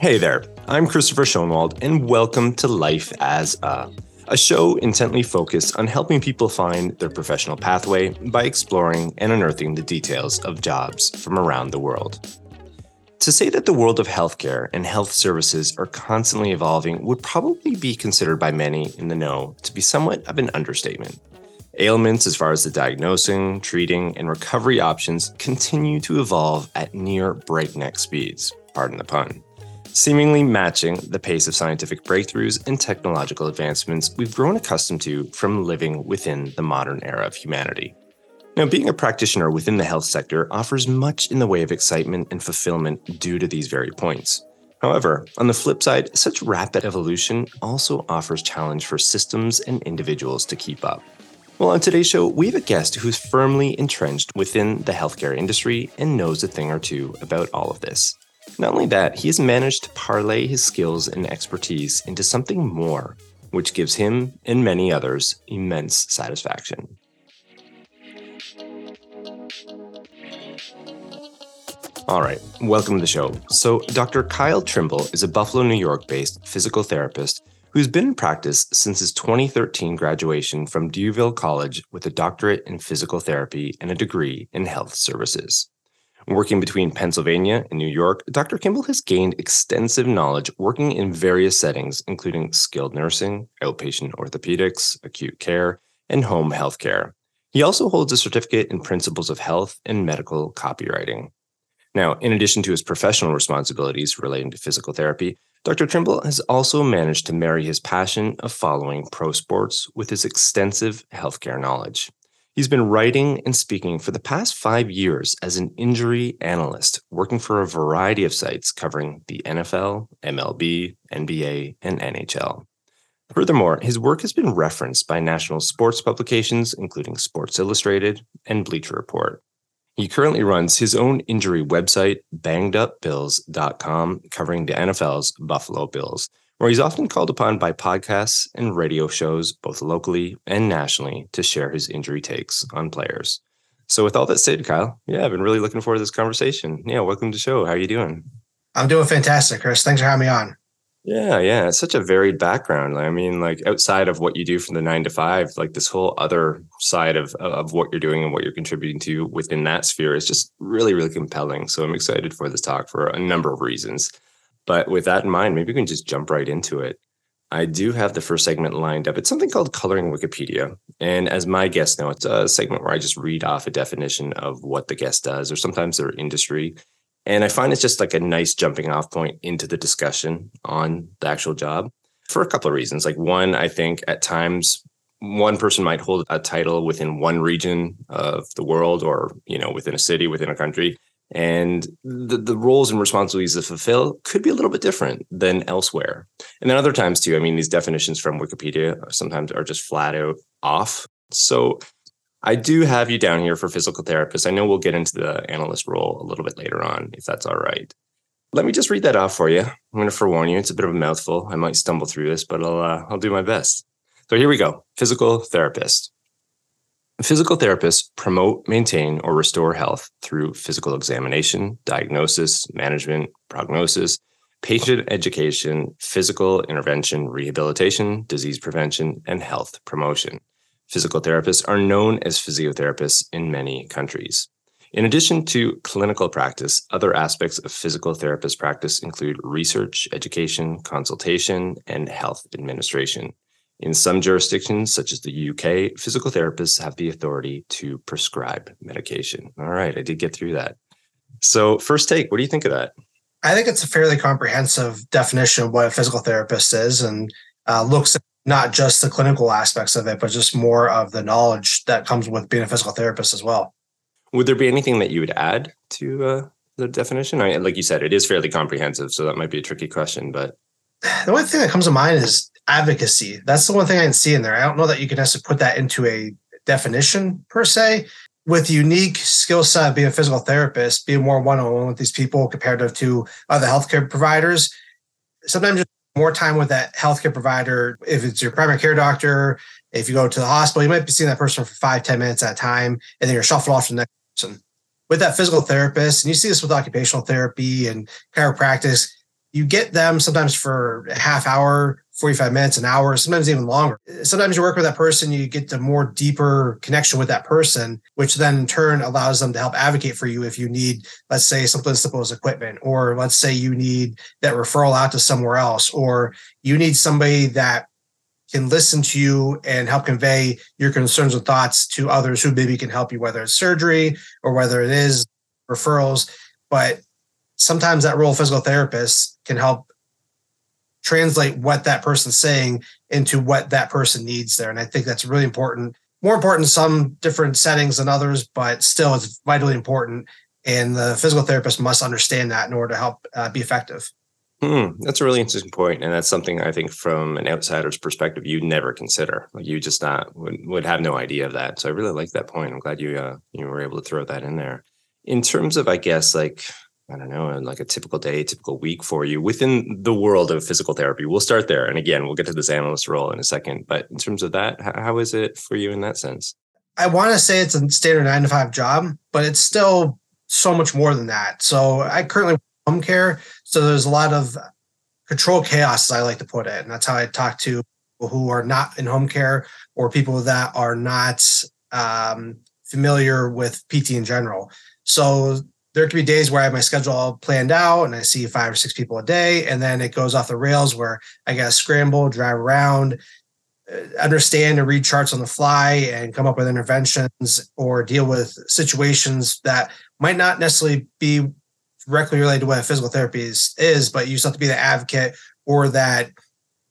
Hey there, I'm Christopher Schoenwald, and welcome to Life as a, a show intently focused on helping people find their professional pathway by exploring and unearthing the details of jobs from around the world. To say that the world of healthcare and health services are constantly evolving would probably be considered by many in the know to be somewhat of an understatement. Ailments, as far as the diagnosing, treating, and recovery options, continue to evolve at near breakneck speeds, pardon the pun seemingly matching the pace of scientific breakthroughs and technological advancements we've grown accustomed to from living within the modern era of humanity. Now, being a practitioner within the health sector offers much in the way of excitement and fulfillment due to these very points. However, on the flip side, such rapid evolution also offers challenge for systems and individuals to keep up. Well, on today's show, we have a guest who's firmly entrenched within the healthcare industry and knows a thing or two about all of this. Not only that, he has managed to parlay his skills and expertise into something more, which gives him and many others immense satisfaction. All right, welcome to the show. So, Dr. Kyle Trimble is a Buffalo, New York based physical therapist who's been in practice since his 2013 graduation from D'Youville College with a doctorate in physical therapy and a degree in health services. Working between Pennsylvania and New York, Dr. Trimble has gained extensive knowledge working in various settings, including skilled nursing, outpatient orthopedics, acute care, and home health care. He also holds a certificate in principles of health and medical copywriting. Now, in addition to his professional responsibilities relating to physical therapy, Dr. Trimble has also managed to marry his passion of following pro sports with his extensive healthcare knowledge. He's been writing and speaking for the past five years as an injury analyst, working for a variety of sites covering the NFL, MLB, NBA, and NHL. Furthermore, his work has been referenced by national sports publications, including Sports Illustrated and Bleacher Report. He currently runs his own injury website, bangedupbills.com, covering the NFL's Buffalo Bills, where he's often called upon by podcasts and radio shows, both locally and nationally, to share his injury takes on players. So, with all that said, Kyle, yeah, I've been really looking forward to this conversation. Yeah, welcome to the show. How are you doing? I'm doing fantastic, Chris. Thanks for having me on. Yeah, yeah. It's such a varied background. I mean, like outside of what you do from the nine to five, like this whole other side of of what you're doing and what you're contributing to within that sphere is just really, really compelling. So I'm excited for this talk for a number of reasons. But with that in mind, maybe we can just jump right into it. I do have the first segment lined up. It's something called Coloring Wikipedia. And as my guests know, it's a segment where I just read off a definition of what the guest does, or sometimes their industry. And I find it's just like a nice jumping off point into the discussion on the actual job for a couple of reasons. Like, one, I think at times one person might hold a title within one region of the world or, you know, within a city, within a country and the, the roles and responsibilities to fulfill could be a little bit different than elsewhere. And then other times too, I mean, these definitions from Wikipedia sometimes are just flat out off. So I do have you down here for physical therapist. I know we'll get into the analyst role a little bit later on, if that's all right. Let me just read that off for you. I'm going to forewarn you; it's a bit of a mouthful. I might stumble through this, but I'll uh, I'll do my best. So here we go. Physical therapist. Physical therapists promote, maintain, or restore health through physical examination, diagnosis, management, prognosis, patient education, physical intervention, rehabilitation, disease prevention, and health promotion. Physical therapists are known as physiotherapists in many countries. In addition to clinical practice, other aspects of physical therapist practice include research, education, consultation, and health administration. In some jurisdictions, such as the UK, physical therapists have the authority to prescribe medication. All right, I did get through that. So, first take, what do you think of that? I think it's a fairly comprehensive definition of what a physical therapist is and uh, looks at not just the clinical aspects of it, but just more of the knowledge that comes with being a physical therapist as well. Would there be anything that you would add to uh, the definition? I, like you said, it is fairly comprehensive, so that might be a tricky question. But the only thing that comes to mind is advocacy. That's the one thing I didn't see in there. I don't know that you can necessarily put that into a definition per se. With unique skill set of being a physical therapist, being more one on one with these people compared to other healthcare providers, sometimes more time with that healthcare provider. If it's your primary care doctor, if you go to the hospital, you might be seeing that person for five, 10 minutes at a time, and then you're shuffled off to the next person. With that physical therapist, and you see this with occupational therapy and chiropractic, you get them sometimes for a half hour 45 minutes, an hour, sometimes even longer. Sometimes you work with that person, you get the more deeper connection with that person, which then in turn allows them to help advocate for you if you need, let's say, something simple as equipment, or let's say you need that referral out to somewhere else, or you need somebody that can listen to you and help convey your concerns and thoughts to others who maybe can help you, whether it's surgery or whether it is referrals. But sometimes that role of physical therapist can help translate what that person's saying into what that person needs there. And I think that's really important. More important in some different settings than others, but still it's vitally important. And the physical therapist must understand that in order to help uh, be effective. Hmm, that's a really interesting point, and that's something I think from an outsider's perspective you never consider. Like you just not would, would have no idea of that. So I really like that point. I'm glad you uh, you were able to throw that in there. In terms of, I guess, like I don't know, like a typical day, typical week for you within the world of physical therapy? We'll start there. And again, we'll get to this analyst role in a second. But in terms of that, how is it for you in that sense? I want to say it's a standard nine to five job, but it's still so much more than that. So I currently home care. So there's a lot of control chaos, as I like to put it. And that's how I talk to people who are not in home care or people that are not um, familiar with PT in general. So there could be days where I have my schedule all planned out and I see five or six people a day, and then it goes off the rails where I got to scramble, drive around, uh, understand and read charts on the fly, and come up with interventions or deal with situations that might not necessarily be directly related to what physical therapy is, is but you still have to be the advocate or that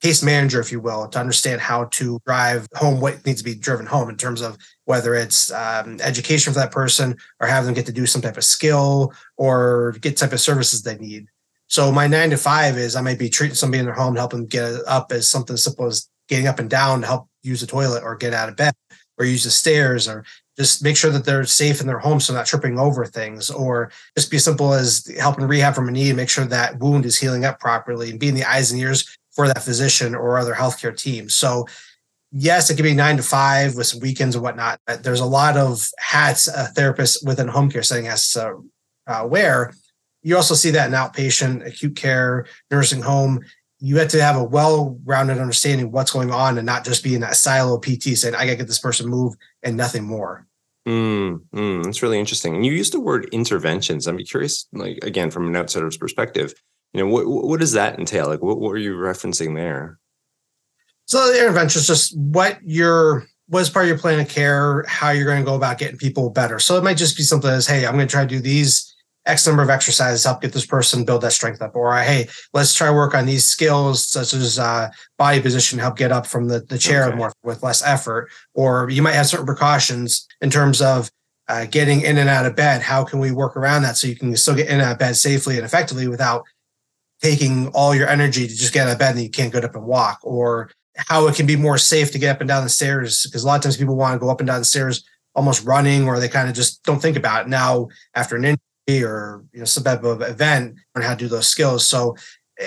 case manager, if you will, to understand how to drive home what needs to be driven home in terms of whether it's um, education for that person or have them get to do some type of skill or get type of services they need. So my nine to five is I might be treating somebody in their home, helping them get up as something as simple as getting up and down to help use the toilet or get out of bed or use the stairs or just make sure that they're safe in their home so not tripping over things or just be simple as helping rehab from a knee and make sure that wound is healing up properly and being the eyes and ears for that physician or other healthcare team. So, yes, it can be nine to five with some weekends and whatnot. There's a lot of hats a therapist within a home care setting has to uh, wear. You also see that in outpatient, acute care, nursing home. You have to have a well-rounded understanding of what's going on and not just be in that silo PT saying, I gotta get this person moved and nothing more. Mm, mm, that's really interesting. And you used the word interventions. I'm curious, like again, from an outsider's perspective, you know what what does that entail? Like what, what were you referencing there? So the intervention is just what your what's part of your plan of care how you're going to go about getting people better. So it might just be something as hey i'm going to try to do these x number of exercises help get this person build that strength up. Or hey let's try to work on these skills such as uh, body position help get up from the, the chair okay. more with less effort. Or you might have certain precautions in terms of uh, getting in and out of bed. How can we work around that so you can still get in and out of bed safely and effectively without taking all your energy to just get out of bed and you can't get up and walk, or how it can be more safe to get up and down the stairs. Because a lot of times people want to go up and down the stairs almost running, or they kind of just don't think about it. Now, after an injury or you know some type of event, learn how to do those skills. So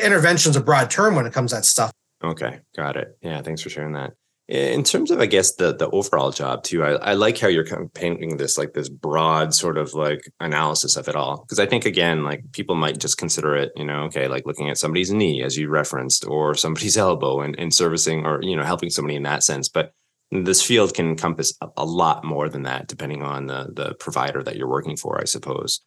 intervention is a broad term when it comes to that stuff. Okay, got it. Yeah, thanks for sharing that in terms of i guess the the overall job too i, I like how you're kind of painting this like this broad sort of like analysis of it all. Because i think again like people might just consider it you know okay like looking at somebody's knee as you referenced or somebody's elbow and, and servicing or you know helping somebody in that sense. But this field can encompass a, a lot more than that depending on the the provider that you're working for i suppose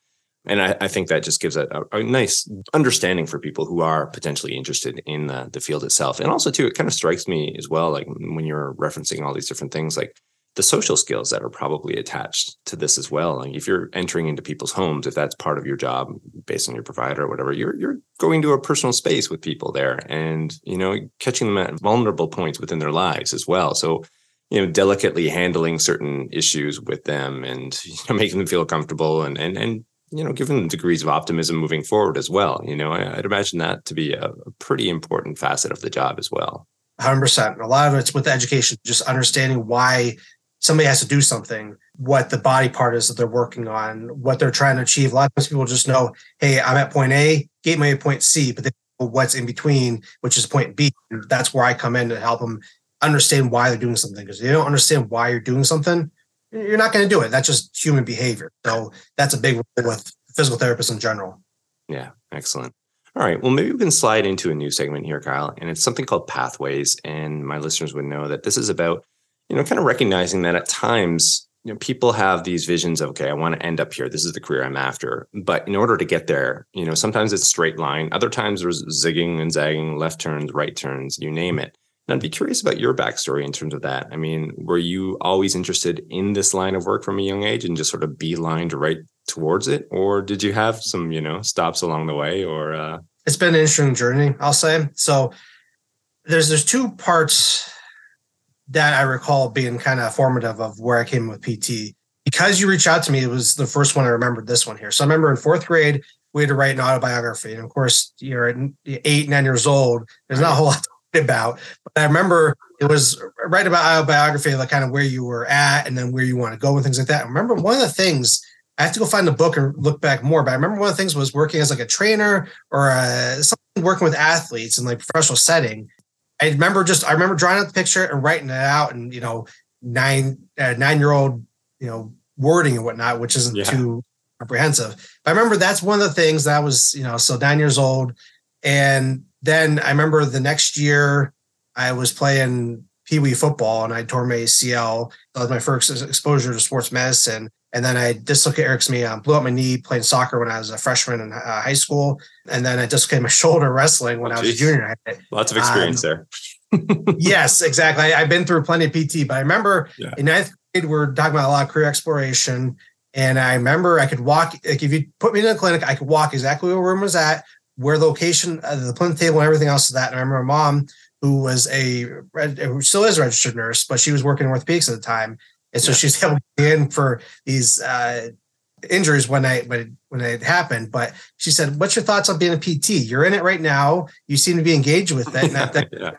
and I, I, think that just gives a, a, nice understanding for people who are potentially interested in the, the field itself. And also, too, it kind of strikes me as well, like when you're referencing all these different things, like the social skills that are probably attached to this as well. Like if you're entering into people's homes, if that's part of your job based on your provider or whatever, you're you're going to a personal space with people there, and you know, catching them at vulnerable points within their lives as well. So you know delicately handling certain issues with them and you know, making them feel comfortable and and and you know, given degrees of optimism moving forward as well. You know, I, would imagine that to be a, pretty important facet of the job as well. 100%. A lot of it's with education, just understanding why somebody has to do something, what the body part is that they're working on, what they're trying to achieve. A lot of times people just know, hey, I'm at point A, get my point C, but they what's in between, which is point B. That's where I come in to help them understand why they're doing something. Because they don't understand why you're doing something, you're not going to do it. That's just human behavior. So that's a big role with physical therapists in general. Yeah, excellent. All right. Well, maybe we can slide into a new segment here, Kyle, and it's something called pathways. And my listeners would know that this is about, you know, kind of recognizing that at times, you know, people have these visions of, okay, I want to end up here. This is the career I'm after. But in order to get there, you know, sometimes it's straight line. Other times there's zigging and zagging, left turns, right turns, you name it. And I'd be curious about your backstory in terms of that. I mean, were you always interested in this line of work from a young age and just sort of beelined right towards it, or did you have some, you know, stops along the way? Or uh... it's been an interesting journey, I'll say. So there's there's two parts that I recall being kind of formative of where I came with PT. Because you reached out to me, it was the first one I remembered. This one here. So I remember in fourth grade, we had to write an autobiography, and of course, you're at eight, nine years old. There's not a whole lot about. But I remember it was right about autobiography, like kind of where you were at and then where you want to go and things like that. I remember one of the things I have to go find the book and look back more, but I remember one of the things was working as like a trainer or a, something working with athletes in like professional setting. I remember just I remember drawing out the picture and writing it out and you know nine uh, nine year old you know wording and whatnot, which isn't yeah. too comprehensive. But I remember that's one of the things that I was you know so nine years old and then I remember the next year I was playing Pee Wee football and I tore my ACL. That was my first exposure to sports medicine. And then I dislocated Eric's knee, um, blew up my knee playing soccer when I was a freshman in uh, high school. And then I dislocated my shoulder wrestling when oh, I was a junior. Lots of experience um, there. yes, exactly. I, have been through plenty of PT, but I remember yeah. in ninth grade, we are talking about a lot of career exploration. And I remember I could walk, like if you put me in a clinic, I could walk exactly where the room was at, where the location, uh, the plinth table, and everything else of that. And I remember my mom, who was a who still is a registered nurse, but she was working in orthopedics at the time, and so yeah. she's able to get in for these uh, injuries when I when when it happened. But she said, "What's your thoughts on being a PT? You're in it right now. You seem to be engaged with it." And that, that yeah.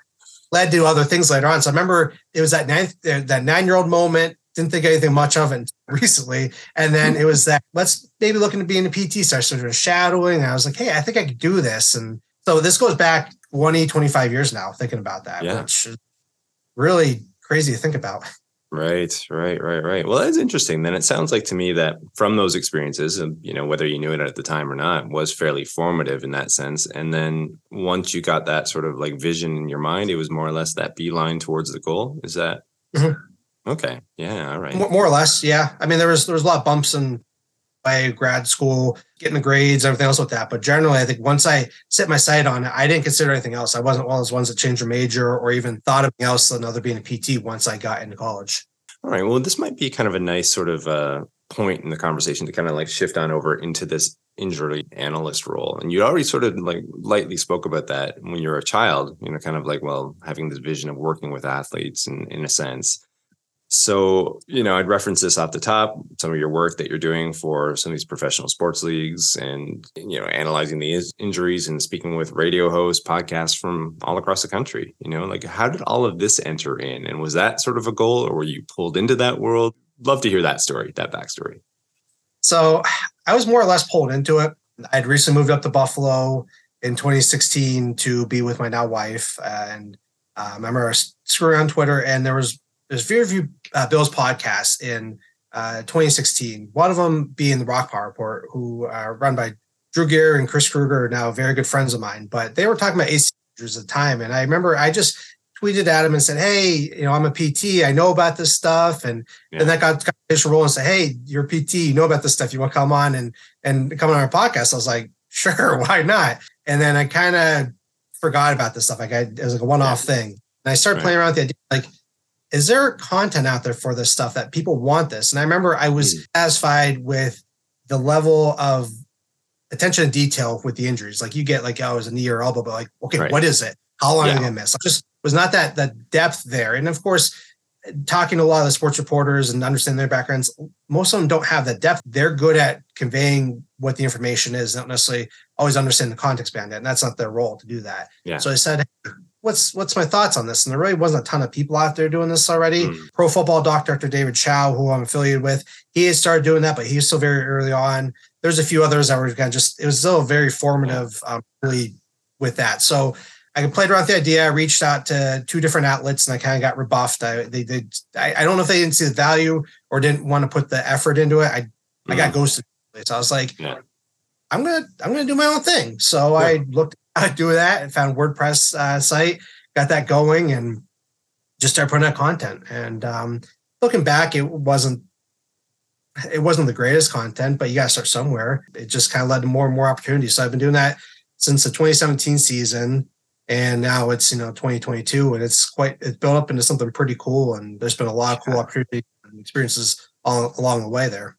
led to other things later on. So I remember it was that ninth that nine year old moment didn't think anything much of it recently. And then it was that let's maybe look into being a PT session, sort of shadowing. I was like, hey, I think I could do this. And so this goes back 20, 25 years now, thinking about that, yeah. which is really crazy to think about. Right, right, right, right. Well, that's interesting. Then it sounds like to me that from those experiences, and you know, whether you knew it at the time or not, was fairly formative in that sense. And then once you got that sort of like vision in your mind, it was more or less that beeline towards the goal. Is that? Mm-hmm. Okay. Yeah. All right. More, more, or less. Yeah. I mean, there was there was a lot of bumps in my grad school, getting the grades, everything else with that. But generally, I think once I set my sight on it, I didn't consider anything else. I wasn't one of those ones that changed a major or even thought of anything else than other being a PT once I got into college. All right. Well, this might be kind of a nice sort of uh, point in the conversation to kind of like shift on over into this injury analyst role. And you already sort of like lightly spoke about that when you're a child, you know, kind of like, well, having this vision of working with athletes in, in a sense. So, you know, I'd reference this off the top, some of your work that you're doing for some of these professional sports leagues and, you know, analyzing the injuries and speaking with radio hosts, podcasts from all across the country. You know, like how did all of this enter in? And was that sort of a goal or were you pulled into that world? Love to hear that story, that backstory. So I was more or less pulled into it. I'd recently moved up to Buffalo in 2016 to be with my now wife. And uh, I remember screwing on Twitter and there was there's very few uh, Bills podcasts in uh, 2016. One of them being the Rockpile Report, who are run by Drew Gear and Chris Kruger, are now very good friends of mine. But they were talking about AC at the time, and I remember I just tweeted at him and said, "Hey, you know, I'm a PT. I know about this stuff." And yeah. then that got, initial role and said, "Hey, you're a PT. You know about this stuff. You want to come on and and come on our podcast?" I was like, "Sure, why not?" And then I kind of forgot about this stuff. Like I, it was like a one off yeah. thing, and I started right. playing around with the idea, like is there content out there for this stuff that people want this? And I remember I was mm. satisfied with the level of attention to detail with the injuries. Like you get like, oh, it was a knee or elbow, but like, okay, right. what is it? How long yeah. am I gonna miss? I just was not that that depth there. And of course, talking to a lot of the sports reporters and understanding their backgrounds, most of them don't have that depth. They're good at conveying what the information is, not necessarily always understand the context behind it. And that's not their role to do that. Yeah. So I said, what's what's my thoughts on this? And there really wasn't a ton of people out there doing this already. Mm. Pro football doc, Dr. David Chao, who I'm affiliated with, he had started doing that, but he was still very early on. There's a few others that were kind of just, it was still very formative, um, really with that. So I played around with the idea. I reached out to two different outlets and I kind of got rebuffed. I they did. I, I, don't know if they didn't see the value or didn't want to put the effort into it. I mm-hmm. I got mm-hmm. ghosted. So I was like, yeah. I'm gonna I'm gonna do my own thing. So yeah. I looked doing that and found WordPress uh, site, got that going, and just started putting out content. And um, looking back, it wasn't it wasn't the greatest content, but you got to start somewhere. It just kind of led to more and more opportunities. So I've been doing that since the 2017 season, and now it's you know 2022, and it's quite it's built up into something pretty cool. And there's been a lot of cool opportunities and experiences all along the way there.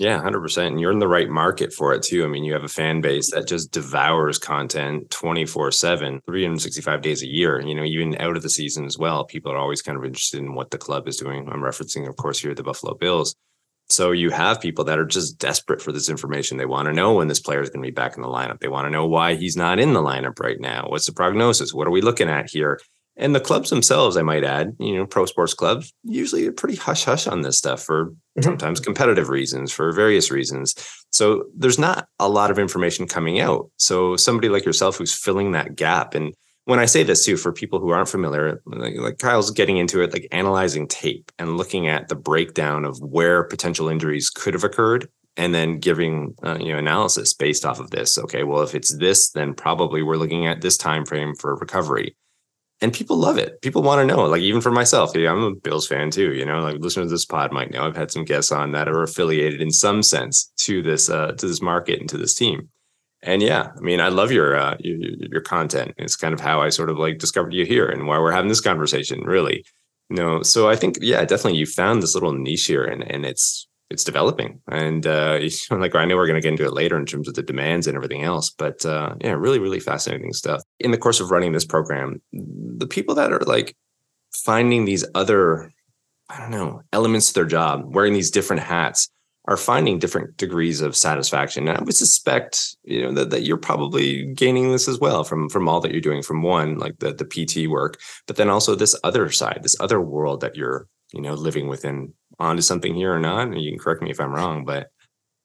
Yeah, 100%. And you're in the right market for it too. I mean, you have a fan base that just devours content 24 7, 365 days a year, you know, even out of the season as well. People are always kind of interested in what the club is doing. I'm referencing, of course, here the Buffalo Bills. So you have people that are just desperate for this information. They want to know when this player is going to be back in the lineup. They want to know why he's not in the lineup right now. What's the prognosis? What are we looking at here? And the clubs themselves, I might add, you know, pro sports clubs usually are pretty hush hush on this stuff for mm-hmm. sometimes competitive reasons, for various reasons. So there's not a lot of information coming out. So somebody like yourself who's filling that gap. And when I say this too, for people who aren't familiar, like, like Kyle's getting into it, like analyzing tape and looking at the breakdown of where potential injuries could have occurred and then giving uh, you know analysis based off of this okay well if it's this then probably we're looking at this time frame for recovery and people love it. People want to know. Like even for myself, yeah, I'm a Bills fan too. You know, like listeners to this pod might know I've had some guests on that are affiliated in some sense to this uh, to this market and to this team. And yeah, I mean, I love your, uh, your your content. It's kind of how I sort of like discovered you here and why we're having this conversation. Really, you know. So I think yeah, definitely you found this little niche here, and and it's it's developing. And uh, like I know we're going to get into it later in terms of the demands and everything else, but uh, yeah, really, really fascinating stuff. In the course of running this program, the people that are like finding these other, I don't know, elements to their job, wearing these different hats, are finding different degrees of satisfaction. And I would suspect, you know, that, that you're probably gaining this as well from from all that you're doing. From one, like the the PT work, but then also this other side, this other world that you're, you know, living within onto something here or not. And you can correct me if I'm wrong, but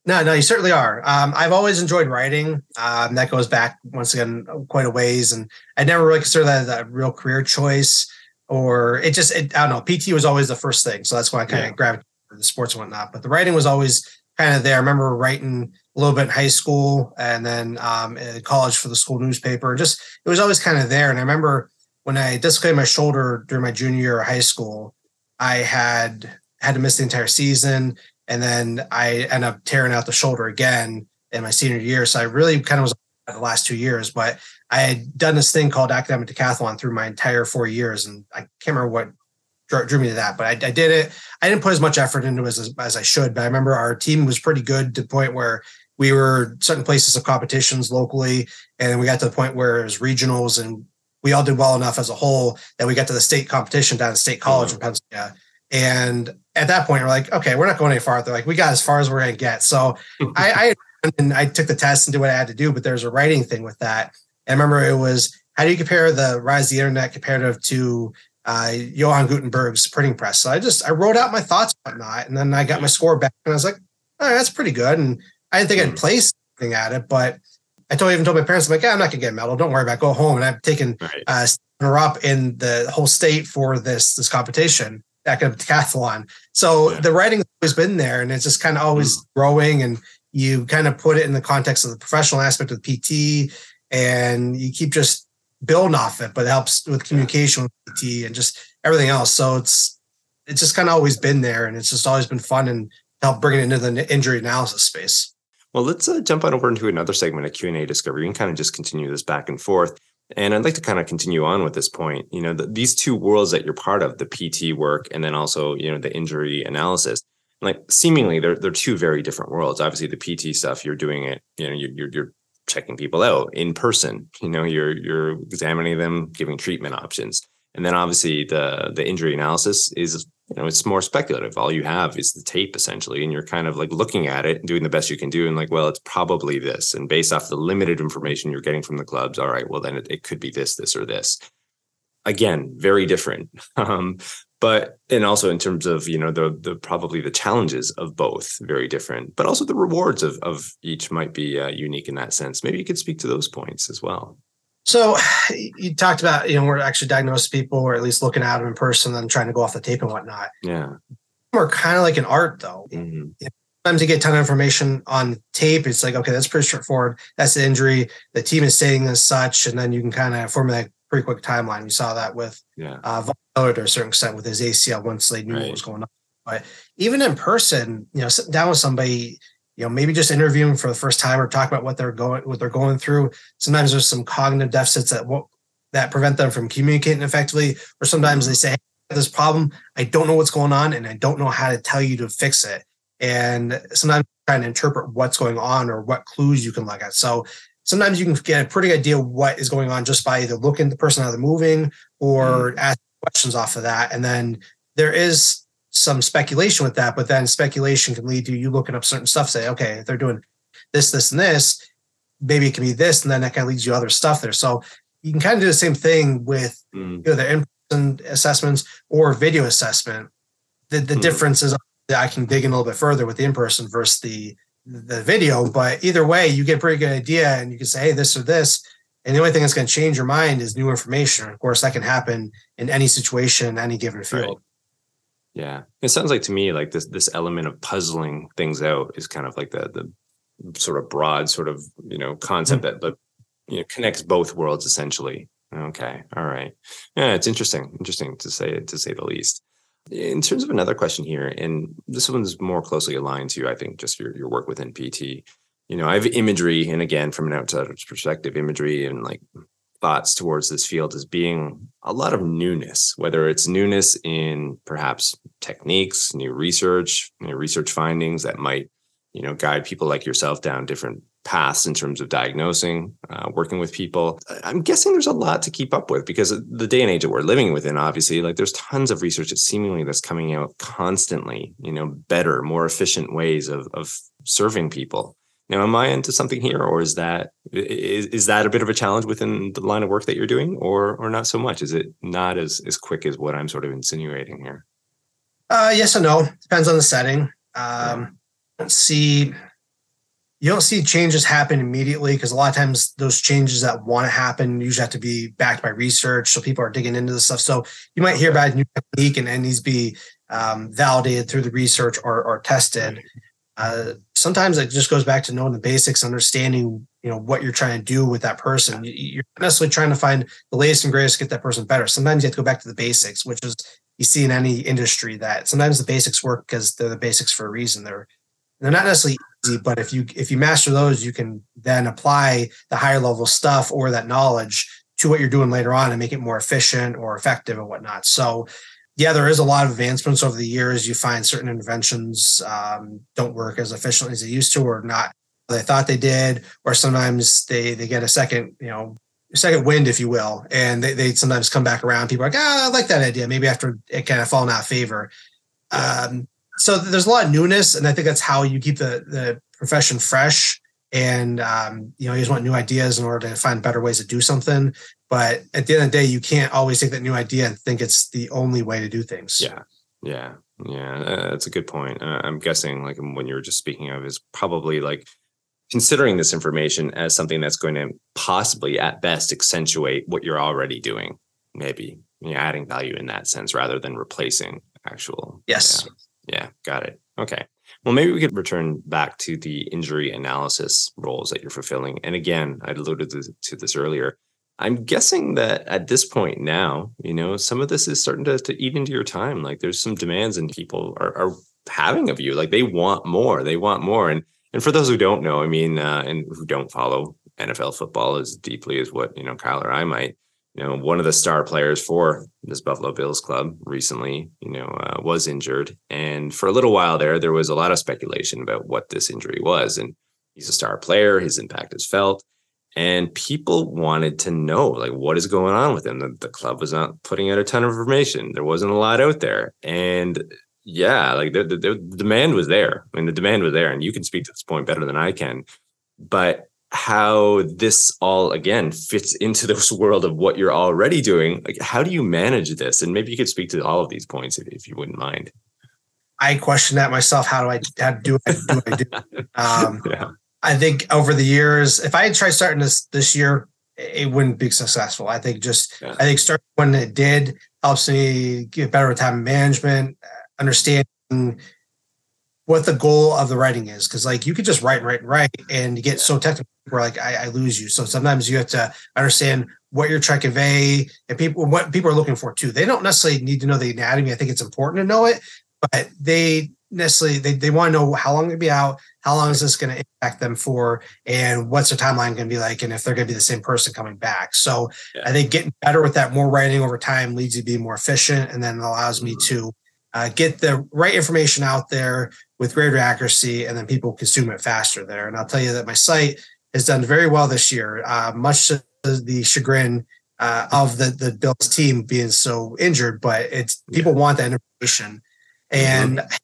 no, no, you certainly are. Um, I've always enjoyed writing. Um, that goes back once again quite a ways, and I never really considered that a real career choice. Or it just, it, I don't know. PT was always the first thing, so that's why I kind yeah. of grabbed the sports and whatnot. But the writing was always kind of there. I remember writing a little bit in high school, and then um, in college for the school newspaper. Just it was always kind of there. And I remember when I dislocated my shoulder during my junior year of high school, I had had to miss the entire season. And then I end up tearing out the shoulder again in my senior year. So I really kind of was the last two years, but I had done this thing called academic decathlon through my entire four years. And I can't remember what drew, drew me to that, but I, I, did it. I didn't put as much effort into it as, as I should, but I remember our team was pretty good to the point where we were certain places of competitions locally. And then we got to the point where it was regionals and we all did well enough as a whole that we got to the state competition down at State College mm-hmm. in Pennsylvania. And at that point, we're like, okay, we're not going any farther. Like we got as far as we're going to get. So I, I, and I took the test and did what I had to do, but there's a writing thing with that. And I remember it was how do you compare the rise of the internet comparative to uh, Johann Gutenberg's printing press? So I just I wrote out my thoughts and whatnot, and then I got my score back, and I was like, all right, that's pretty good. And I didn't think I'd hmm. place anything at it, but I told even told my parents, I'm like, yeah, I'm not gonna get medal. Don't worry about it. Go home. And I've taken right. uh, up in the whole state for this this competition academic decathlon. So yeah. the writing's always been there and it's just kind of always mm. growing and you kind of put it in the context of the professional aspect of PT and you keep just building off it, but it helps with communication with PT and just everything else. So it's it's just kind of always been there and it's just always been fun and help bring it into the injury analysis space. Well, let's uh, jump on over into another segment of Q&A discovery. Can kind of just continue this back and forth. And I'd like to kind of continue on with this point. You know, the, these two worlds that you're part of, the PT work and then also, you know, the injury analysis, like seemingly they're they're two very different worlds. Obviously, the PT stuff you're doing it, you know, you're you're checking people out in person. You know, you're you're examining them, giving treatment options. And then obviously the the injury analysis is you know it's more speculative. All you have is the tape essentially, and you're kind of like looking at it and doing the best you can do, and like, well, it's probably this. And based off the limited information you're getting from the clubs, all right, well then it, it could be this, this, or this. Again, very different. Um, but and also in terms of you know the the probably the challenges of both very different but also the rewards of of each might be uh, unique in that sense maybe you could speak to those points as well So you talked about, you know, we're actually diagnosing people or at least looking at them in person and trying to go off the tape and whatnot. Yeah. We're kind of like an art though. Mm-hmm. Sometimes you get a ton of information on tape. It's like, okay, that's pretty straightforward. That's the injury. The team is saying as such. And then you can kind of formulate a pretty quick timeline. You saw that with yeah. uh, Von to a certain extent with his ACL once they knew right. what was going on. But even in person, you know, sitting down with somebody, you know, maybe just interviewing for the first time or talk about what they're going what they're going through. Sometimes there's some cognitive deficits that won't, that prevent them from communicating effectively, or sometimes they say, hey, "This problem, I don't know what's going on, and I don't know how to tell you to fix it." And sometimes trying to interpret what's going on or what clues you can look at. So sometimes you can get a pretty idea what is going on just by either looking at the person how they're moving or mm. asking questions off of that. And then there is some speculation with that, but then speculation can lead to you looking up certain stuff, say, okay, they're doing this, this, and this, maybe it can be this, and then that kind of leads you other stuff there. So you can kind of do the same thing with mm. you know, the in-person assessments or video assessment. The the mm. difference is that I can dig in a little bit further with the in-person versus the the video, but either way, you get a pretty good idea and you can say, hey, this or this. And the only thing that's going to change your mind is new information. Of course, that can happen in any situation, any given field. Right. Yeah, it sounds like to me like this this element of puzzling things out is kind of like the the sort of broad sort of you know concept mm-hmm. that but you know connects both worlds essentially. Okay, all right. Yeah, it's interesting. Interesting to say to say the least. In terms of another question here, and this one's more closely aligned to I think just your your work within PT. You know, I have imagery, and again, from an outsider's perspective, imagery and like thoughts towards this field as being a lot of newness, whether it's newness in perhaps techniques, new research, new research findings that might, you know, guide people like yourself down different paths in terms of diagnosing, uh, working with people. I'm guessing there's a lot to keep up with because the day and age that we're living within, obviously, like there's tons of research that seemingly that's coming out constantly, you know, better, more efficient ways of of serving people. Now, am I into something here, or is that is, is that a bit of a challenge within the line of work that you're doing, or or not so much? Is it not as as quick as what I'm sort of insinuating here? Uh, yes and no. Depends on the setting. Um, yeah. see you don't see changes happen immediately because a lot of times those changes that want to happen usually have to be backed by research. So people are digging into the stuff. So you might hear about a new technique and it needs to be um, validated through the research or, or tested. Uh, sometimes it just goes back to knowing the basics, understanding you know what you're trying to do with that person. You're not necessarily trying to find the latest and greatest to get that person better. Sometimes you have to go back to the basics, which is you see in any industry that sometimes the basics work because they're the basics for a reason. They're they're not necessarily easy, but if you if you master those, you can then apply the higher level stuff or that knowledge to what you're doing later on and make it more efficient or effective and whatnot. So yeah, there is a lot of advancements over the years. You find certain interventions um, don't work as efficiently as they used to, or not they thought they did, or sometimes they they get a second, you know, second wind, if you will, and they, they sometimes come back around. People are like, ah, I like that idea. Maybe after it kind of fallen out of favor. Um, so there's a lot of newness, and I think that's how you keep the the profession fresh. And um, you know, you just want new ideas in order to find better ways to do something. But at the end of the day, you can't always take that new idea and think it's the only way to do things. Yeah. Yeah. Yeah. Uh, that's a good point. Uh, I'm guessing, like, when you were just speaking of, is probably like considering this information as something that's going to possibly, at best, accentuate what you're already doing. Maybe you know, adding value in that sense rather than replacing actual. Yes. Yeah. yeah. Got it. Okay. Well, maybe we could return back to the injury analysis roles that you're fulfilling. And again, I alluded to, to this earlier I'm guessing that at this point now, you know, some of this is starting to, to eat into your time. Like there's some demands and people are, are having of you. Like they want more. They want more. And and for those who don't know, I mean, uh, and who don't follow NFL football as deeply as what you know Kyle or I might, you know, one of the star players for this Buffalo Bills club recently, you know, uh, was injured, and for a little while there, there was a lot of speculation about what this injury was. And he's a star player; his impact is felt and people wanted to know like what is going on with him? The, the, club was not putting out a ton of information. There wasn't a lot out there. And yeah like the, the, the, demand was there. I mean the demand was there and you can speak to this point better than i can. But how this all again fits into this world of what you're already doing like how do you manage this? And maybe you could speak to all of these points if, if you wouldn't mind. I question that myself. How do i how do i do, I do? Um, yeah I think over the years, if I had tried starting this this year, it wouldn't be successful. I think just yeah. I think starting when it did helps me get better with time management, understanding what the goal of the writing is. Cause like you could just write and write and write and you get so technical where like I, I, lose you. So sometimes you have to understand what you're trying to convey and people what people are looking for too. They don't necessarily need to know the anatomy. I think it's important to know it, but they necessarily they, they want to know how long to be out, how long is this going to impact them for, and what's the timeline going to be like, and if they're going to be the same person coming back. So yeah. I think getting better with that, more writing over time leads you to be more efficient, and then allows me mm-hmm. to uh, get the right information out there with greater accuracy, and then people consume it faster there. And I'll tell you that my site has done very well this year, uh, much to the chagrin uh, of the the Bills team being so injured, but it's people want that information. And mm-hmm.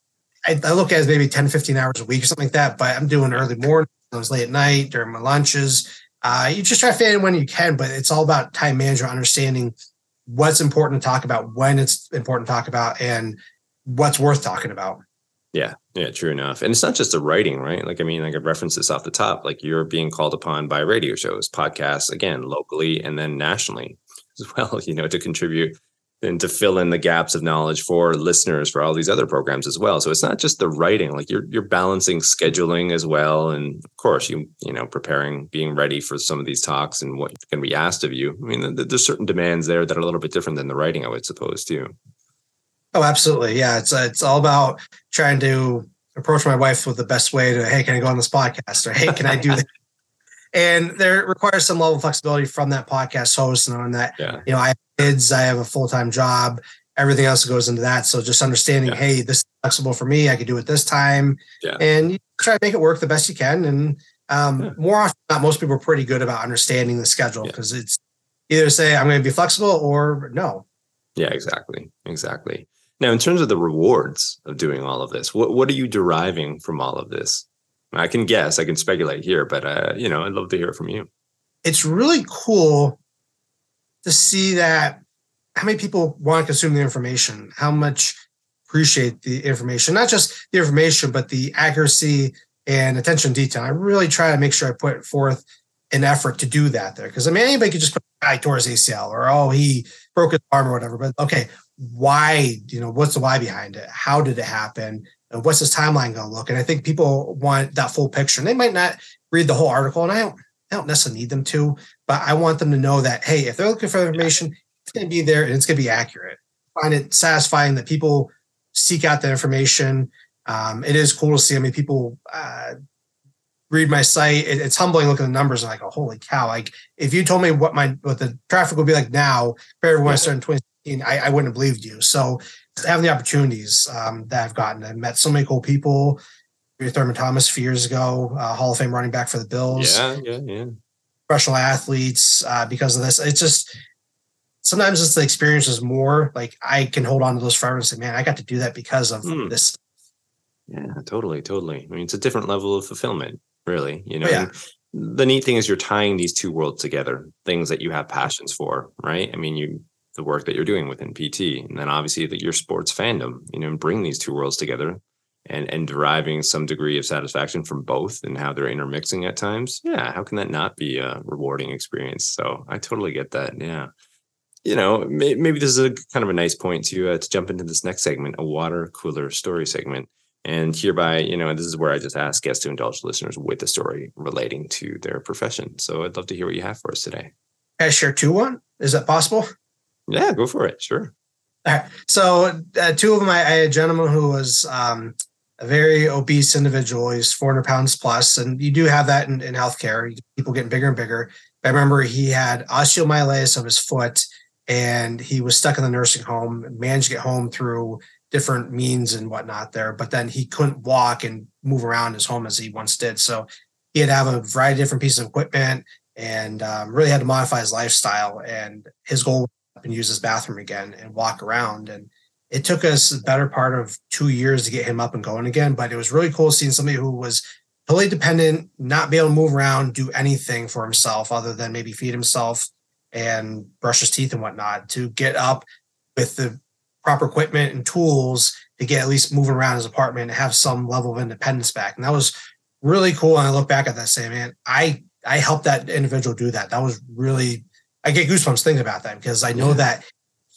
I, I, look at it maybe 10, 15 hours a week or something like that, but I'm doing early morning, those late at night during my lunches. Uh, you just try to fit in when you can, but it's all about time management, understanding what's important to talk about, when it's important to talk about, and what's worth talking about. Yeah, yeah, true enough. And it's not just the writing, right? Like, I mean, like I referenced this off the top, like you're being called upon by radio shows, podcasts, again, locally and then nationally as well, you know, to contribute and to fill in the gaps of knowledge for listeners for all these other programs as well. So it's not just the writing, like you're you're balancing scheduling as well. And of course, you, you know, preparing, being ready for some of these talks and what can be asked of you. I mean, there's certain demands there that are a little bit different than the writing, I would suppose, too. Oh, absolutely. Yeah. It's uh, it's all about trying to approach my wife with the best way to, hey, can I go on this podcast? Or hey, can I do that? And there requires some level of flexibility from that podcast host and on that, yeah. you know, I have kids, I have a full-time job, everything else goes into that. So just understanding, yeah. hey, this is flexible for me. I could do it this time. Yeah. And you try to make it work the best you can. And um, more often than not, most people are pretty good about understanding the schedule because it's either say I'm going to be flexible or no. Yeah, exactly. Exactly. Now, in terms of the rewards of doing all of this, what, what are you deriving from all of this? I can guess, I can speculate here, but uh, you know, I'd love to hear from you. It's really cool to see that how many people want to consume the information, how much appreciate the information, not just the information, but the accuracy and attention detail. I really try to make sure I put forth an effort to do that there. Because I mean, anybody could just put a guy towards ACL or oh, he broke his arm or whatever. But okay, why, you know, what's the why behind it? How did it happen? And what's this timeline going to look? And I think people want that full picture and they might not read the whole article. And I don't, I don't necessarily need them to, but I want them to know that, hey, if they're looking for information, it's going to be there and it's going to be accurate. I find it satisfying that people seek out that information. Um, it is cool to see. I mean, people uh, read my site. It, it's humbling looking at the numbers and like, oh, holy cow! Like, if you told me what my what the traffic would be like now compared to when. I started in 20 I, I wouldn't have believed you. So having the opportunities um, that I've gotten, I met so many cool people. Thurman Thomas a few years ago, uh, Hall of Fame running back for the Bills. Yeah, yeah, yeah. Professional athletes uh, because of this. It's just sometimes it's the experiences more. Like I can hold on to those forever and say, man, I got to do that because of hmm. this. Yeah, totally, totally. I mean, it's a different level of fulfillment, really. You know, yeah. the neat thing is you're tying these two worlds together, things that you have passions for, right? I mean, you the work that you're doing within PT, and then obviously that your sports fandom, you know, and bring these two worlds together and and deriving some degree of satisfaction from both and how they're intermixing at times. Yeah, how can that not be a rewarding experience? So I totally get that. Yeah. You know, may, maybe this is a kind of a nice point to uh, to jump into this next segment, a water cooler story segment. And hereby, you know, this is where I just ask guests to indulge listeners with a story relating to their profession. So I'd love to hear what you have for us today. Can I share two one? Is that possible? Yeah, go for it. Sure. Right. So uh, two of them, I, I, had a gentleman who was um, a very obese individual. He's 400 pounds plus, and you do have that in, in healthcare. People getting bigger and bigger. I remember he had osteomyelitis of his foot, and he was stuck in the nursing home. Managed to get home through different means and whatnot there, but then he couldn't walk and move around his home as he once did. So he had to have a variety of different pieces of equipment and um, really had to modify his lifestyle. And his goal and use his bathroom again and walk around. And it took us the better part of two years to get him up and going again. But it was really cool seeing somebody who was totally dependent, not be able to move around, do anything for himself other than maybe feed himself and brush his teeth and whatnot, to get up with the proper equipment and tools to get at least moving around his apartment and have some level of independence back. And that was really cool. And I look back at that saying, man, I I helped that individual do that. That was really, I get goosebumps thinking about that because I know yeah. that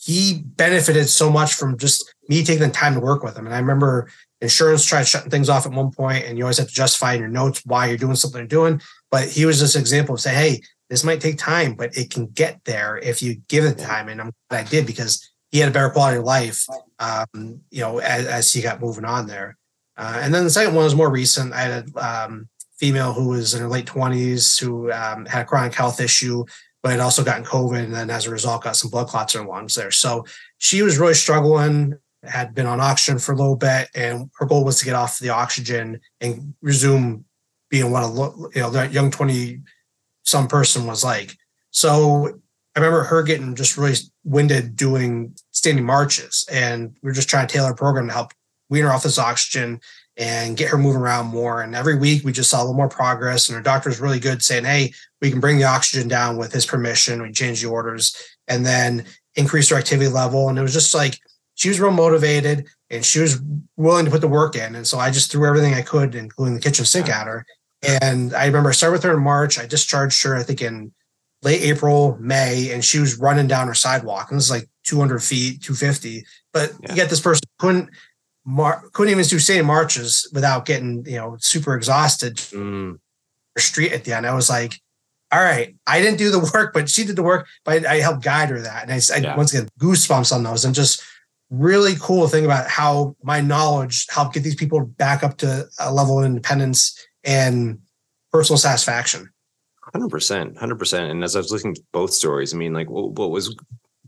he benefited so much from just me taking the time to work with him. And I remember insurance tried shutting things off at one point, and you always have to justify in your notes why you're doing something you're doing. But he was this example of saying, hey, this might take time, but it can get there if you give it time. And I'm glad I did because he had a better quality of life, um, you know, as, as, he got moving on there. Uh, and then the second one was more recent. I had a um, female who was in her late 20s who um, had a chronic health issue, but had also gotten COVID. And then as a result, got some blood clots in her lungs there. So she was really struggling, had been on oxygen for a little bit. And her goal was to get off the oxygen and resume being what a you know, that young 20 some person was like. So I remember her getting just really winded doing standing marches. And we are just trying to tailor a program to help wean her off this oxygen and get her moving around more. And every week we just saw a little more progress. And her doctor was really good saying, hey, we can bring the oxygen down with his permission. We change the orders and then increase her activity level. And it was just like she was real motivated and she was willing to put the work in. And so I just threw everything I could, including the kitchen sink at her. And I remember I started with her in March. I discharged her, I think in late April, May, and she was running down her sidewalk. And it was like 200 feet, 250. But yeah. you get this person couldn't mar- couldn't even do standing marches without getting you know super exhausted. Mm. Street at the end, I was like, all right, I didn't do the work, but she did the work. But I, I helped guide her that, and I, I yeah. once again goosebumps on those, and just really cool thing about how my knowledge helped get these people back up to a level of independence and personal satisfaction. Hundred percent, hundred percent. And as I was listening to both stories, I mean, like what, what was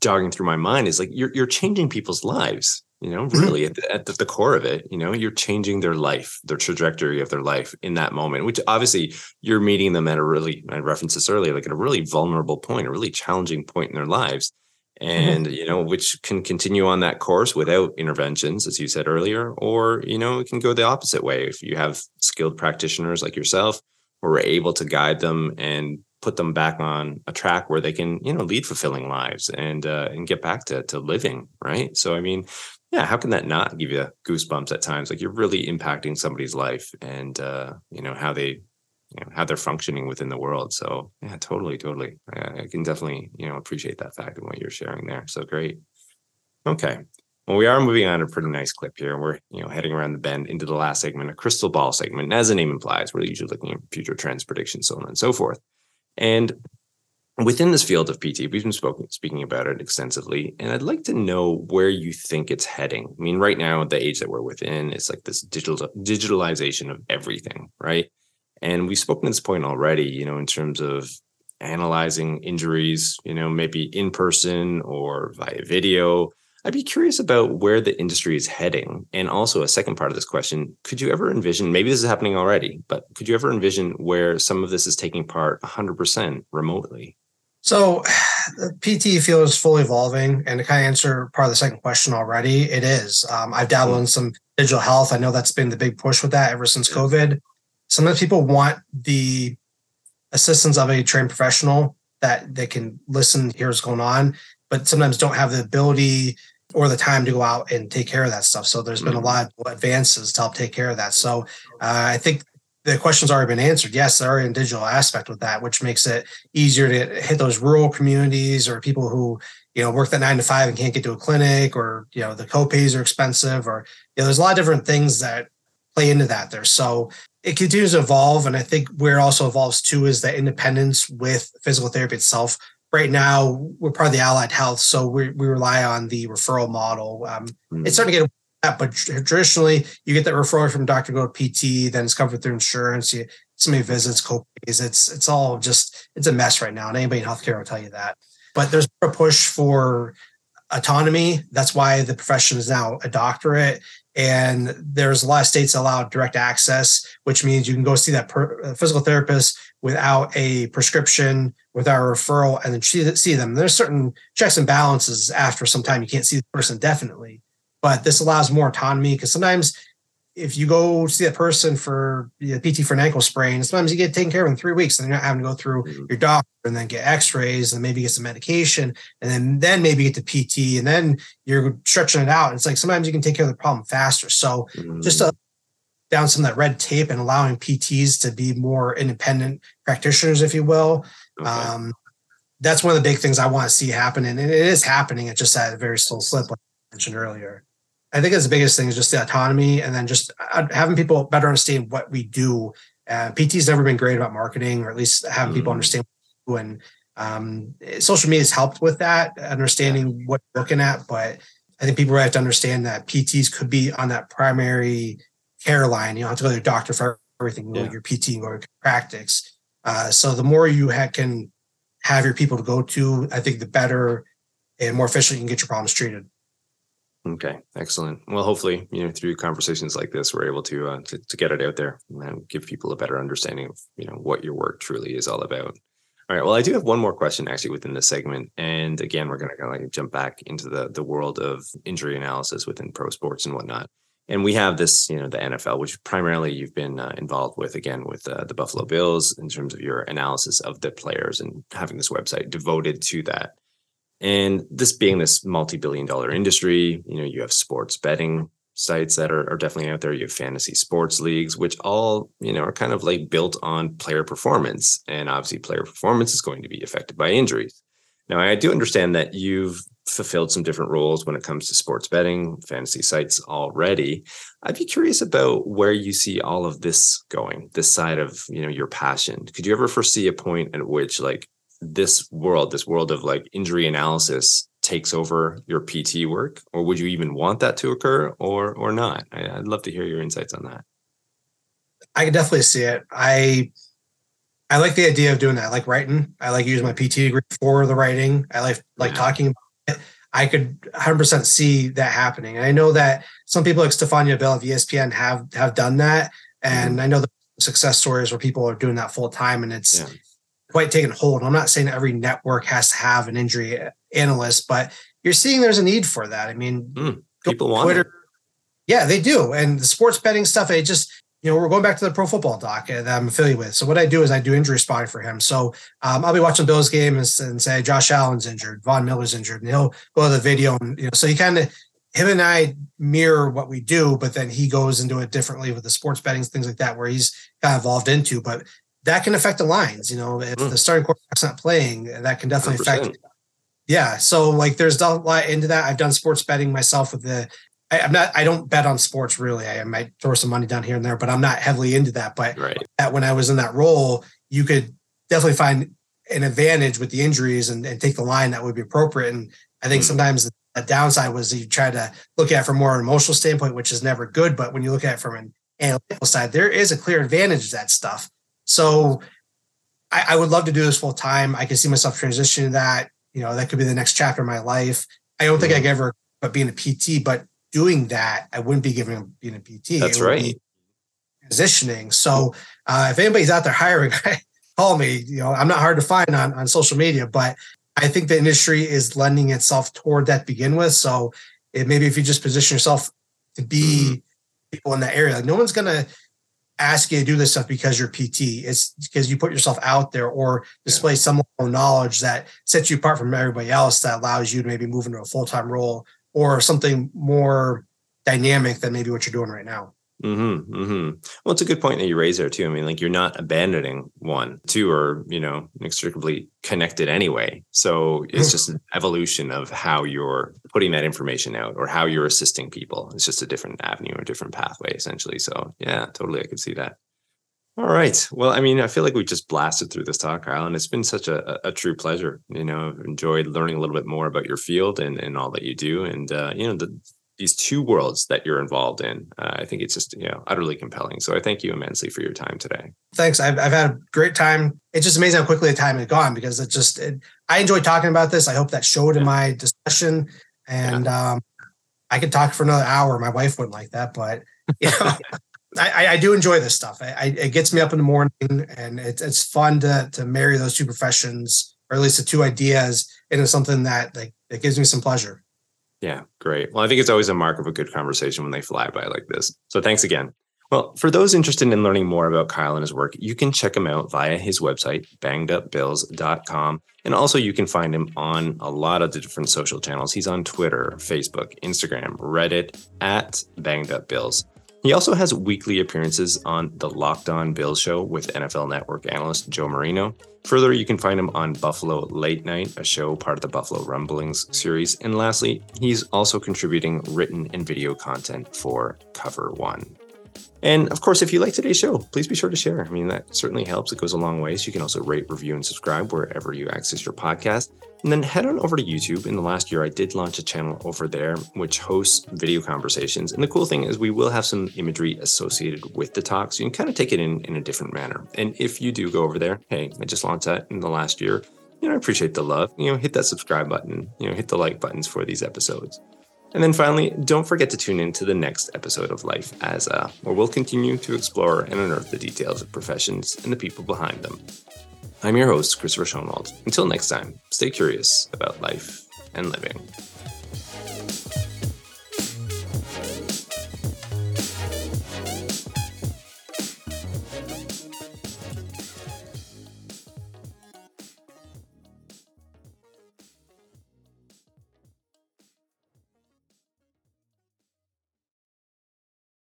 jogging through my mind is like you're you're changing people's lives you know mm-hmm. really at, the, at the core of it you know you're changing their life their trajectory of their life in that moment which obviously you're meeting them at a really i referenced this earlier like at a really vulnerable point a really challenging point in their lives mm-hmm. and mm-hmm. you know which can continue on that course without interventions as you said earlier or you know it can go the opposite way if you have skilled practitioners like yourself who are able to guide them and put them back on a track where they can you know lead fulfilling lives and uh, and get back to to living right so i mean yeah, how can that not give you goosebumps at times? Like you're really impacting somebody's life and uh, you know how they you know how they're functioning within the world. So yeah, totally, totally. I, I can definitely you know appreciate that fact and what you're sharing there. So great. Okay. Well, we are moving on a pretty nice clip here. We're, you know, heading around the bend into the last segment, a crystal ball segment. And as the name implies, we're usually looking at future trends, predictions, so on and so forth. And within this field of PT, we've been spoken, speaking about it extensively, and I'd like to know where you think it's heading. I mean, right now, at the age that we're within is like this digital digitalization of everything, right? And we've spoken to this point already, you know, in terms of analyzing injuries, you know, maybe in person or via video. I'd be curious about where the industry is heading. And also, a second part of this question could you ever envision, maybe this is happening already, but could you ever envision where some of this is taking part 100% remotely? So the PT field is fully evolving. And to kind of answer part of the second question already, it is. Um, I've dabbled in some digital health. I know that's been the big push with that ever since COVID. Sometimes people want the assistance of a trained professional that they can listen, hear what's going on, but sometimes don't have the ability or the time to go out and take care of that stuff. So there's been a mm-hmm. lot of advances to help take care of that. So uh, I think the question's already been answered. Yes, there are a digital aspect with that, which makes it easier to hit those rural communities or people who, you know, work that nine to five and can't get to a clinic or, you know, the copays are expensive or, you know, there's a lot of different things that play into that there. So it continues to evolve. And I think where it also evolves too is the independence with physical therapy itself. Right now, we're part of the allied health. So we, we rely on the referral model. Um, mm-hmm. It's starting to get but traditionally, you get that referral from doctor, go to PT, then it's covered through insurance. You so many visits, copays. It's it's all just it's a mess right now, and anybody in healthcare will tell you that. But there's a push for autonomy. That's why the profession is now a doctorate. And there's a lot of states that allow direct access, which means you can go see that per, uh, physical therapist without a prescription, without a referral, and then see them. There's certain checks and balances after some time. You can't see the person definitely but this allows more autonomy because sometimes if you go see a person for you know, PT for an ankle sprain, sometimes you get taken care of in three weeks, and you're not having to go through mm-hmm. your doctor and then get X-rays and maybe get some medication, and then then maybe get to PT, and then you're stretching it out. And it's like sometimes you can take care of the problem faster. So mm-hmm. just a down some of that red tape and allowing PTs to be more independent practitioners, if you will. Okay. Um, that's one of the big things I want to see happen, and it is happening. It's just at a very slow slip, like I mentioned earlier. I think that's the biggest thing is just the autonomy, and then just uh, having people better understand what we do. Uh, PT's never been great about marketing, or at least having mm-hmm. people understand. And um, social media has helped with that, understanding what you're looking at. But I think people have to understand that PTs could be on that primary care line. You don't have to go to your doctor for everything. You yeah. your PT and go to practice. Uh, so the more you ha- can have your people to go to, I think the better and more efficiently you can get your problems treated. Okay, excellent. Well, hopefully, you know, through conversations like this, we're able to uh, to, to get it out there and give people a better understanding of you know what your work truly is all about. All right. Well, I do have one more question actually within this segment, and again, we're going to kind of like jump back into the the world of injury analysis within pro sports and whatnot. And we have this, you know, the NFL, which primarily you've been uh, involved with, again, with uh, the Buffalo Bills in terms of your analysis of the players and having this website devoted to that. And this being this multi-billion dollar industry, you know, you have sports betting sites that are, are definitely out there. You have fantasy sports leagues, which all, you know, are kind of like built on player performance. And obviously player performance is going to be affected by injuries. Now, I do understand that you've fulfilled some different roles when it comes to sports betting, fantasy sites already. I'd be curious about where you see all of this going, this side of, you know, your passion. Could you ever foresee a point at which like this world, this world of like injury analysis takes over your PT work, or would you even want that to occur, or or not? I, would love to hear your insights on that. I can definitely see it. I I like the idea of doing that. I like writing. I like using my PT degree for the writing. I like like yeah. talking about it. I could 100% see that happening. And I know that some people like Stephania Bell of ESPN have have done that, and mm-hmm. I know the success stories where people are doing that full time, and it's yeah quite taken hold. I'm not saying every network has to have an injury analyst, but you're seeing there's a need for that. I mean, mm, people want Twitter. It. Yeah, they do. And the sports betting stuff, it just, you know, we're going back to the pro football doc that I'm affiliated with. So what I do is I do injury spotting for him. So um, I'll be watching Bills game and, and, say Josh Allen's injured, Von Miller's injured, and he'll go to the video and you know. So he kind of him and I mirror what we do, but then he goes into it differently with the sports betting things like that, where he's kind of evolved into. But that can affect the lines. You know, if mm. the starting quarterback's not playing, that can definitely 100%. affect. Yeah, so like there's a lot into that. I've done sports betting myself with the. I, am not. I don't bet on sports really. I, I, might throw some money down here and there, but I'm not heavily into that. But right. that when I was in that role, you could definitely find an advantage with the injuries and, and take the line that would be appropriate. And I think mm. sometimes the downside was you try to look at it from more an emotional standpoint, which is never good. But when you look at it from an analytical side, there is a clear advantage to that stuff. So I, I would love to do this full time. I can see myself transitioning that. You know, that could be the next chapter of my life. I don't think I could ever but being a PT, but doing that, I wouldn't be giving up being a PT. That's right. Transitioning. So uh, if anybody's out there hiring, call me. You know, I'm not hard to find on, on social media, but I think the industry is lending itself toward that to begin with. So it, maybe if you just position yourself to be mm-hmm. people in that area, like no one's gonna ask you to do this stuff because you're PT. It's because you put yourself out there or display yeah. some knowledge that sets you apart from everybody else that allows you to maybe move into a full time role or something more dynamic than maybe what you're doing right now. Mm-hmm, mm-hmm. Well, it's a good point that you raise there too. I mean, like you're not abandoning one, two are you know inextricably connected anyway. So it's just an evolution of how you're putting that information out or how you're assisting people. It's just a different avenue or different pathway essentially. So yeah, totally, I could see that. All right. Well, I mean, I feel like we just blasted through this talk, Kyle, and it's been such a, a true pleasure. You know, I've enjoyed learning a little bit more about your field and, and all that you do. And, uh, you know, the, these two worlds that you're involved in. Uh, I think it's just you know utterly compelling. So I thank you immensely for your time today. Thanks. I've, I've had a great time. It's just amazing how quickly the time has gone because it just it, I enjoy talking about this. I hope that showed in my discussion, and yeah. um, I could talk for another hour. My wife wouldn't like that, but you know. I, I, do enjoy this stuff. I, I, it gets me up in the morning, and it's it's fun to to marry those two professions, or at least the two ideas, into something that like it gives me some pleasure. Yeah, great. Well, I think it's always a mark of a good conversation when they fly by like this. So thanks again. Well, for those interested in learning more about Kyle and his work, you can check him out via his website, bangedupbills.com. And also, you can find him on a lot of the different social channels. He's on Twitter, Facebook, Instagram, Reddit, at bangedupbills. He also has weekly appearances on the Locked On Bills show with NFL Network analyst Joe Marino. Further, you can find him on Buffalo Late Night, a show part of the Buffalo Rumblings series. And lastly, he's also contributing written and video content for Cover One. And of course, if you like today's show, please be sure to share. I mean, that certainly helps. It goes a long way. So you can also rate, review, and subscribe wherever you access your podcast. And then head on over to YouTube. In the last year, I did launch a channel over there which hosts video conversations. And the cool thing is, we will have some imagery associated with the talk. So you can kind of take it in in a different manner. And if you do go over there, hey, I just launched that in the last year. You know, I appreciate the love. You know, hit that subscribe button, you know, hit the like buttons for these episodes. And then finally, don't forget to tune in to the next episode of Life as a, where we'll continue to explore and unearth the details of professions and the people behind them. I'm your host, Christopher Schoenwald. Until next time, stay curious about life and living.